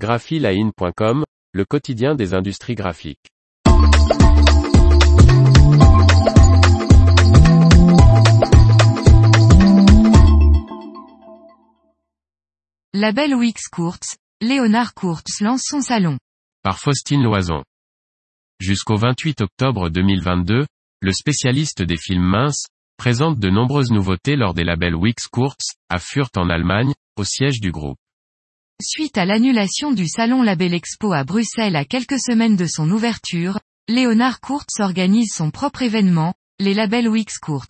graphiline.com, le quotidien des industries graphiques. Label Wix Courts, Léonard Courts lance son salon. Par Faustine Loison. Jusqu'au 28 octobre 2022, le spécialiste des films minces, présente de nombreuses nouveautés lors des labels Wix Courts, à Fürth en Allemagne, au siège du groupe. Suite à l'annulation du salon Label Expo à Bruxelles à quelques semaines de son ouverture, Léonard Courts organise son propre événement, les labels Wix Courts.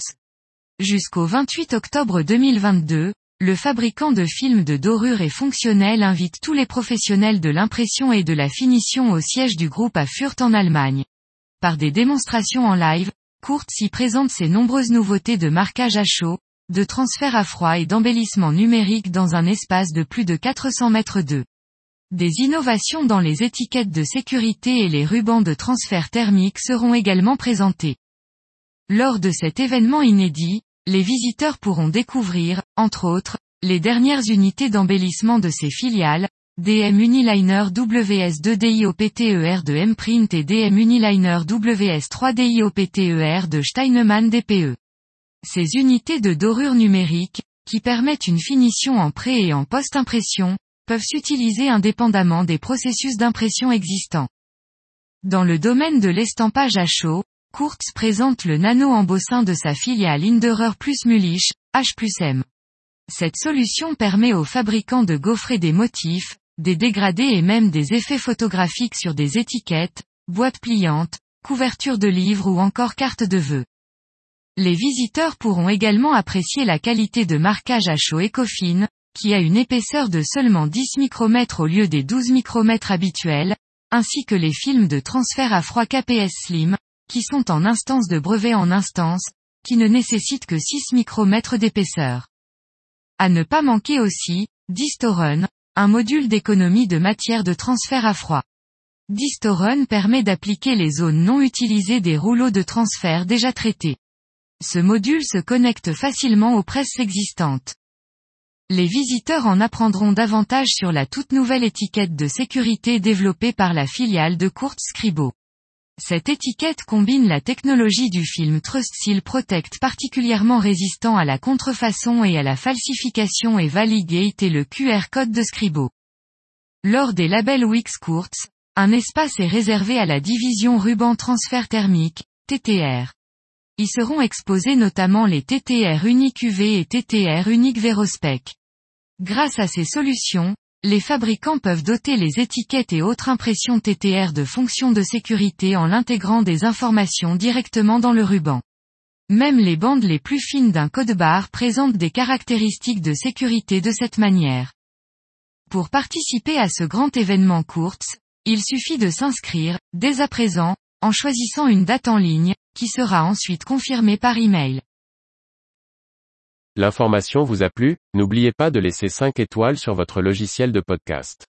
Jusqu'au 28 octobre 2022, le fabricant de films de dorure et fonctionnel invite tous les professionnels de l'impression et de la finition au siège du groupe à Fürth en Allemagne. Par des démonstrations en live, Kurtz y présente ses nombreuses nouveautés de marquage à chaud, de transfert à froid et d'embellissement numérique dans un espace de plus de 400 mètres de. Des innovations dans les étiquettes de sécurité et les rubans de transfert thermique seront également présentés. Lors de cet événement inédit, les visiteurs pourront découvrir, entre autres, les dernières unités d'embellissement de ses filiales, DM Uniliner WS2DIOPTER de Mprint et DM Uniliner WS3DIOPTER de Steinemann DPE. Ces unités de dorure numérique, qui permettent une finition en pré et en post-impression, peuvent s'utiliser indépendamment des processus d'impression existants. Dans le domaine de l'estampage à chaud, Kurtz présente le nano-embossin de sa filiale Inderer plus Mulich, H plus M. Cette solution permet aux fabricants de gaufrer des motifs, des dégradés et même des effets photographiques sur des étiquettes, boîtes pliantes, couvertures de livres ou encore cartes de vœux. Les visiteurs pourront également apprécier la qualité de marquage à chaud Ecofine, qui a une épaisseur de seulement 10 micromètres au lieu des 12 micromètres habituels, ainsi que les films de transfert à froid KPS Slim, qui sont en instance de brevet en instance, qui ne nécessitent que 6 micromètres d'épaisseur. À ne pas manquer aussi, Distorun, un module d'économie de matière de transfert à froid. Distorun permet d'appliquer les zones non utilisées des rouleaux de transfert déjà traités. Ce module se connecte facilement aux presses existantes. Les visiteurs en apprendront davantage sur la toute nouvelle étiquette de sécurité développée par la filiale de Kurt Scribo. Cette étiquette combine la technologie du film Trust Seal Protect particulièrement résistant à la contrefaçon et à la falsification et Valigate et le QR code de Scribo. Lors des labels Wix Courts, un espace est réservé à la division ruban transfert thermique, TTR. Y seront exposés notamment les TTR unique UV et TTR unique Verospec. Grâce à ces solutions, les fabricants peuvent doter les étiquettes et autres impressions TTR de fonctions de sécurité en l'intégrant des informations directement dans le ruban. Même les bandes les plus fines d'un code barre présentent des caractéristiques de sécurité de cette manière. Pour participer à ce grand événement Kurtz, il suffit de s'inscrire, dès à présent, en choisissant une date en ligne, qui sera ensuite confirmée par email. L'information vous a plu, n'oubliez pas de laisser 5 étoiles sur votre logiciel de podcast.